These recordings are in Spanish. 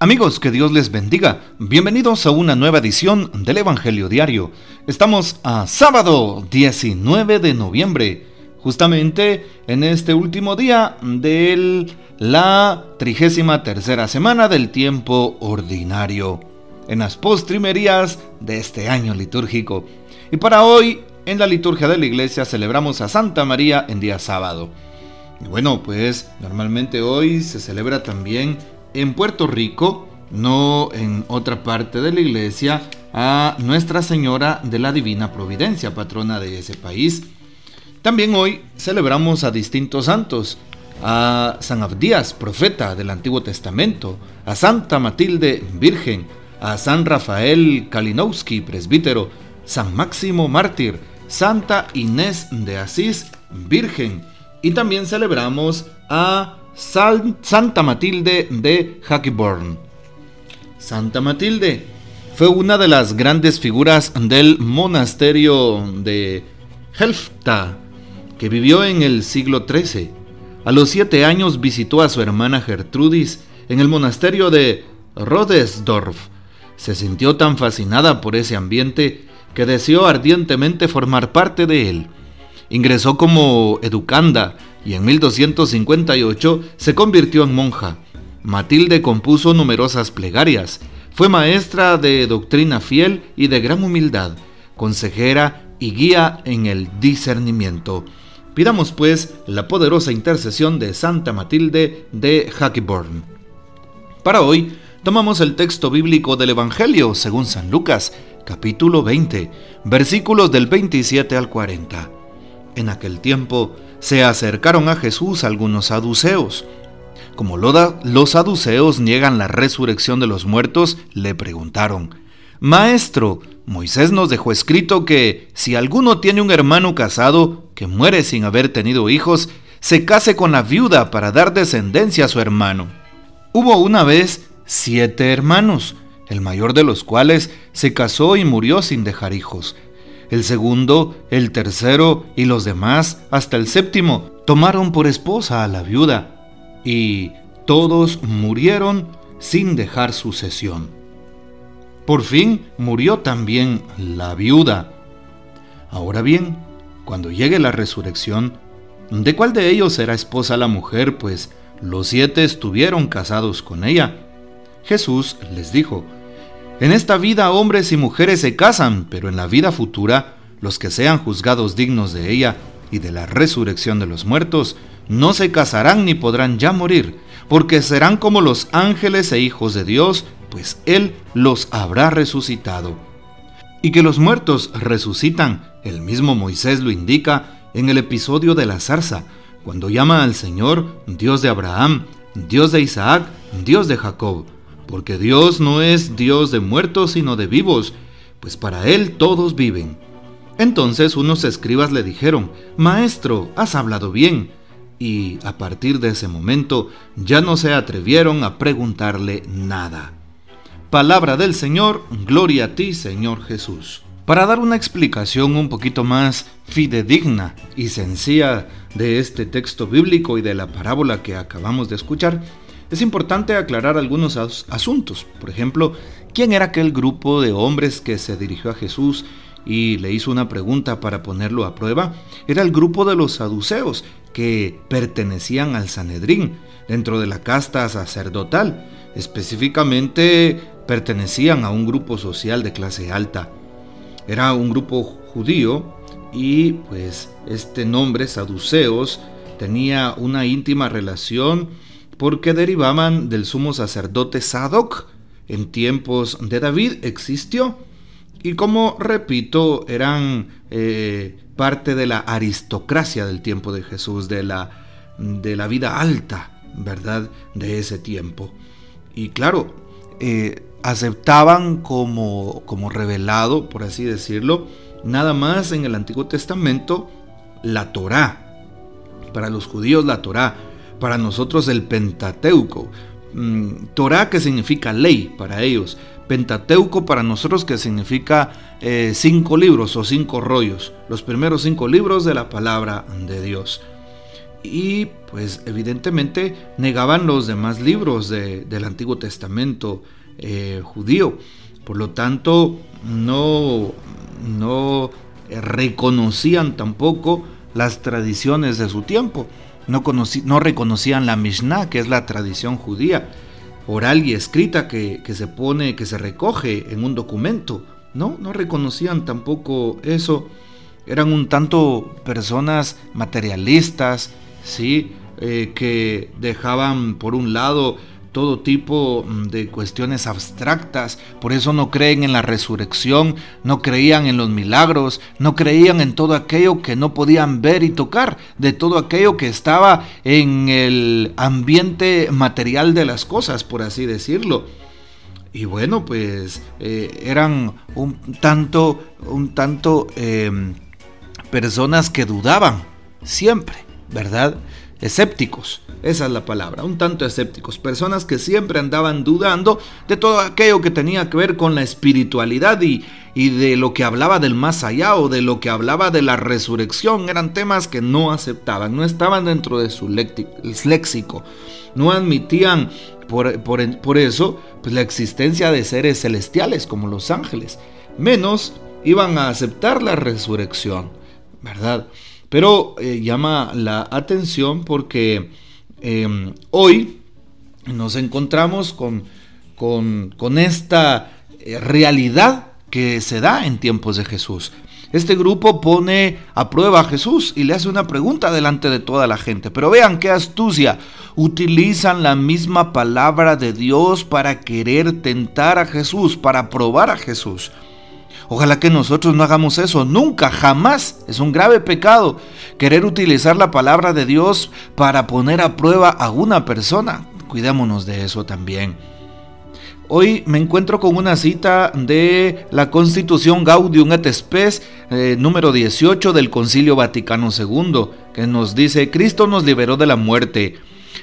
Amigos, que Dios les bendiga. Bienvenidos a una nueva edición del Evangelio Diario. Estamos a sábado 19 de noviembre, justamente en este último día de la trigésima tercera semana del tiempo ordinario, en las postrimerías de este año litúrgico. Y para hoy, en la liturgia de la iglesia, celebramos a Santa María en día sábado. Y bueno, pues normalmente hoy se celebra también en Puerto Rico, no en otra parte de la iglesia, a Nuestra Señora de la Divina Providencia, patrona de ese país. También hoy celebramos a distintos santos, a San Abdías, profeta del Antiguo Testamento, a Santa Matilde, virgen, a San Rafael Kalinowski, presbítero, San Máximo, mártir, Santa Inés de Asís, virgen. Y también celebramos a Santa Matilde de Hackeborn. Santa Matilde fue una de las grandes figuras del monasterio de Helfta, que vivió en el siglo XIII. A los siete años visitó a su hermana Gertrudis en el monasterio de Rodesdorf. Se sintió tan fascinada por ese ambiente que deseó ardientemente formar parte de él. Ingresó como educanda y en 1258 se convirtió en monja. Matilde compuso numerosas plegarias, fue maestra de doctrina fiel y de gran humildad, consejera y guía en el discernimiento. Pidamos pues la poderosa intercesión de Santa Matilde de Hackeborn. Para hoy, tomamos el texto bíblico del Evangelio según San Lucas, capítulo 20, versículos del 27 al 40. En aquel tiempo, se acercaron a Jesús algunos saduceos. Como los saduceos niegan la resurrección de los muertos, le preguntaron, Maestro, Moisés nos dejó escrito que si alguno tiene un hermano casado que muere sin haber tenido hijos, se case con la viuda para dar descendencia a su hermano. Hubo una vez siete hermanos, el mayor de los cuales se casó y murió sin dejar hijos el segundo, el tercero y los demás, hasta el séptimo, tomaron por esposa a la viuda, y todos murieron sin dejar sucesión. Por fin murió también la viuda. Ahora bien, cuando llegue la resurrección, ¿de cuál de ellos será esposa la mujer? Pues los siete estuvieron casados con ella. Jesús les dijo, en esta vida hombres y mujeres se casan, pero en la vida futura, los que sean juzgados dignos de ella y de la resurrección de los muertos, no se casarán ni podrán ya morir, porque serán como los ángeles e hijos de Dios, pues Él los habrá resucitado. Y que los muertos resucitan, el mismo Moisés lo indica en el episodio de la zarza, cuando llama al Señor Dios de Abraham, Dios de Isaac, Dios de Jacob porque Dios no es Dios de muertos sino de vivos, pues para Él todos viven. Entonces unos escribas le dijeron, Maestro, has hablado bien. Y a partir de ese momento ya no se atrevieron a preguntarle nada. Palabra del Señor, gloria a ti Señor Jesús. Para dar una explicación un poquito más fidedigna y sencilla de este texto bíblico y de la parábola que acabamos de escuchar, es importante aclarar algunos asuntos. Por ejemplo, ¿quién era aquel grupo de hombres que se dirigió a Jesús y le hizo una pregunta para ponerlo a prueba? Era el grupo de los saduceos que pertenecían al Sanedrín, dentro de la casta sacerdotal. Específicamente pertenecían a un grupo social de clase alta. Era un grupo judío y pues este nombre, saduceos, tenía una íntima relación porque derivaban del sumo sacerdote Sadoc. En tiempos de David existió. Y como repito, eran eh, parte de la aristocracia del tiempo de Jesús, de la, de la vida alta, ¿verdad? De ese tiempo. Y claro, eh, aceptaban como, como revelado, por así decirlo, nada más en el Antiguo Testamento la Torá. Para los judíos la Torá, para nosotros el Pentateuco. Mm, Torah que significa ley para ellos. Pentateuco para nosotros que significa eh, cinco libros o cinco rollos. Los primeros cinco libros de la palabra de Dios. y pues evidentemente negaban los demás libros del Antiguo Testamento eh, judío. Por lo tanto, no, no reconocían tampoco las tradiciones de su tiempo. No, no reconocían la Mishnah, que es la tradición judía, oral y escrita que, que, se pone, que se recoge en un documento. No, no reconocían tampoco eso. Eran un tanto personas materialistas, ¿sí? Eh, que dejaban por un lado todo tipo mm, de cuestiones abstractas, por eso no creen en la resurrección, no creían en los milagros, no creían en todo aquello que no podían ver y tocar, de todo aquello que estaba en el ambiente material de las cosas, por así decirlo. Y bueno, pues eh, eran un tanto, un tanto em, personas que dudaban siempre, ¿verdad? Escépticos, esa es la palabra, un tanto escépticos, personas que siempre andaban dudando de todo aquello que tenía que ver con la espiritualidad y, y de lo que hablaba del más allá o de lo que hablaba de la resurrección, eran temas que no aceptaban, no estaban dentro de su léxico, no admitían por, por, eso pues, la existencia de seres celestiales como los ángeles, menos iban a aceptar la resurrección, ¿verdad? Pero eh, llama la atención porque em, hoy nos encontramos con, con, esta eh, realidad que se da en tiempos de Jesús. Este grupo pone a prueba a Jesús y le hace una pregunta delante de toda la gente. Pero vean qué astucia. Utilizan la misma palabra de Dios para querer tentar a Jesús, para probar a Jesús. Ojalá que nosotros no hagamos eso, nunca, jamás. Es un grave pecado querer utilizar la palabra de Dios para poner a prueba a una persona. Cuidémonos de eso también. Hoy me encuentro con una cita de la Constitución Gaudium et Spes eh, número 18 del Concilio Vaticano II, que nos dice, Cristo nos liberó de la muerte.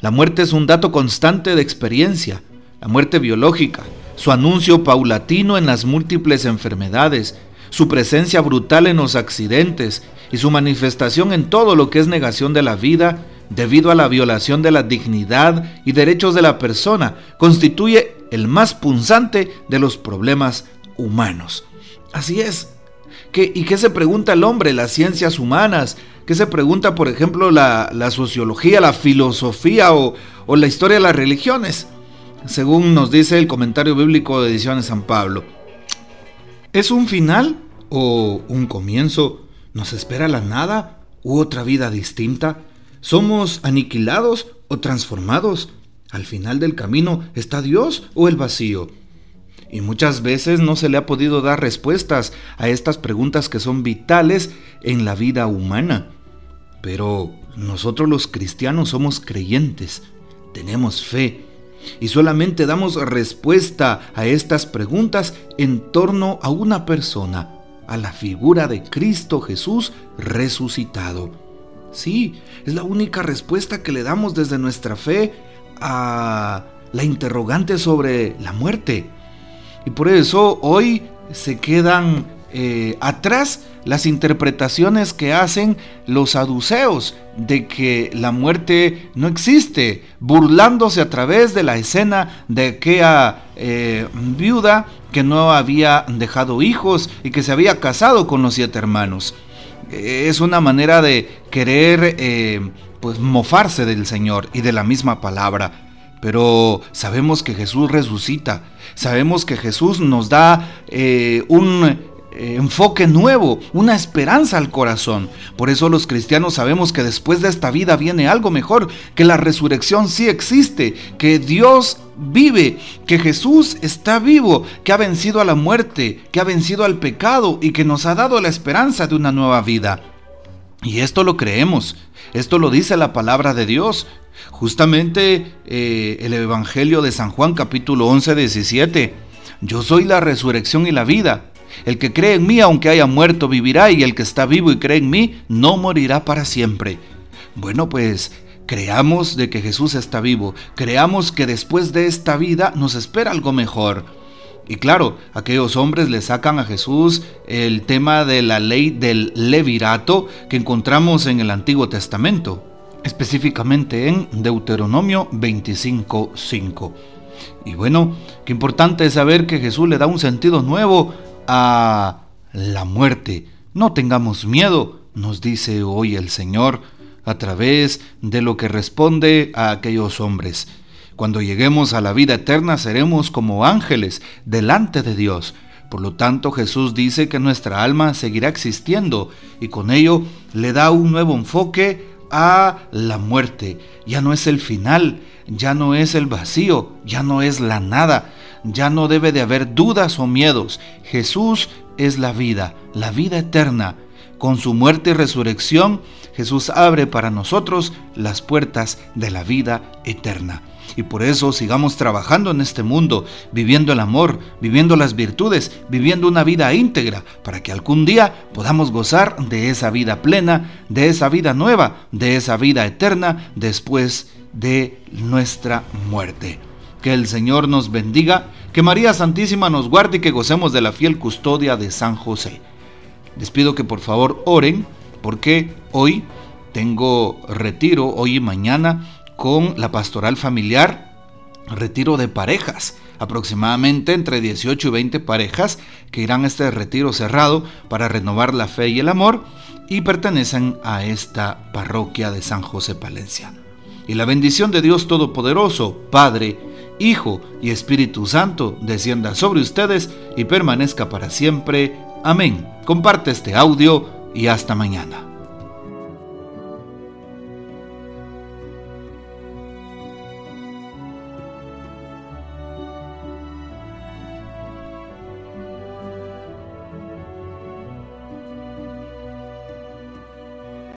La muerte es un dato constante de experiencia, la muerte biológica, su anuncio paulatino en las múltiples enfermedades, su presencia brutal en los accidentes y su manifestación en todo lo que es negación de la vida debido a la violación de la dignidad y derechos de la persona, constituye el más punzante de los problemas humanos. Así es. ¿Qué, ¿Y qué se pregunta el hombre? Las ciencias humanas. ¿Qué se pregunta, por ejemplo, la, sociología, la filosofía o, o la historia de las religiones? Según nos dice el comentario bíblico de Ediciones San Pablo. ¿Es un final o un comienzo? ¿Nos espera la nada u otra vida distinta? ¿Somos aniquilados o transformados? ¿Al final del camino está Dios o el vacío? Y muchas veces no se le ha podido dar respuestas a estas preguntas que son vitales en la vida humana. Pero nosotros los cristianos somos creyentes, tenemos fe y solamente damos respuesta a estas preguntas en torno a una persona, a la figura de Cristo Jesús resucitado. Sí, es la única respuesta que le damos desde nuestra fe a la interrogante sobre la muerte. Y por eso hoy se quedan eh, atrás las interpretaciones que hacen los saduceos de que la muerte no existe, burlándose a través de la escena de aquella eh, viuda que no había dejado hijos y que se había casado con los siete hermanos. Es una manera de querer eh, pues mofarse del Señor y de la misma palabra. Pero sabemos que Jesús resucita, sabemos que Jesús nos da un eh, enfoque nuevo, una esperanza al corazón. Por eso los cristianos sabemos que después de esta vida viene algo mejor, que la resurrección sí existe, que Dios vive, que Jesús está vivo, que ha vencido a la muerte, que ha vencido al pecado y que nos ha dado la esperanza de una nueva vida. Y esto lo creemos, esto lo dice la palabra de Dios. Justamente eh, el Evangelio de San Juan capítulo 11, 17. Yo soy la resurrección y la vida. El que cree en mí, aunque haya muerto, vivirá, y el que está vivo y cree en mí, no morirá para siempre. Bueno, pues creamos de que Jesús está vivo, creamos que después de esta vida nos espera algo mejor. Y claro, aquellos hombres le sacan a Jesús el tema de la ley del levirato que encontramos en el Antiguo Testamento. específicamente en Deuteronomio 25.5. Y bueno, qué importante es saber que Jesús le da un sentido nuevo a la muerte. No tengamos miedo, nos dice hoy el Señor a través de lo que responde a aquellos hombres. Cuando lleguemos a la vida eterna seremos como ángeles delante de Dios. Por lo tanto, Jesús dice que nuestra alma seguirá existiendo y con ello le da un nuevo enfoque a la muerte. Ya no es el final, ya no es el vacío, ya no es la nada, ya no debe de haber dudas o miedos. Jesús es la vida, la vida eterna. Con su muerte y resurrección, Jesús abre para nosotros las puertas de la vida eterna. Y por eso sigamos trabajando en este mundo, viviendo el amor, viviendo las virtudes, viviendo una vida íntegra, para que algún día podamos gozar de esa vida plena, de esa vida nueva, de esa vida eterna después de nuestra muerte. Que el Señor nos bendiga, que María Santísima nos guarde y que gocemos de la fiel custodia de San José. Les pido que por favor oren, porque hoy tengo retiro, hoy y mañana, con la pastoral familiar, retiro de parejas, aproximadamente entre 18 y 20 parejas que irán a este retiro cerrado para renovar la fe y el amor y pertenecen a esta parroquia de San José Palencia. Y la bendición de Dios Todopoderoso, Padre, Hijo y Espíritu Santo, descienda sobre ustedes y permanezca para siempre. Amén. Comparte este audio y hasta mañana.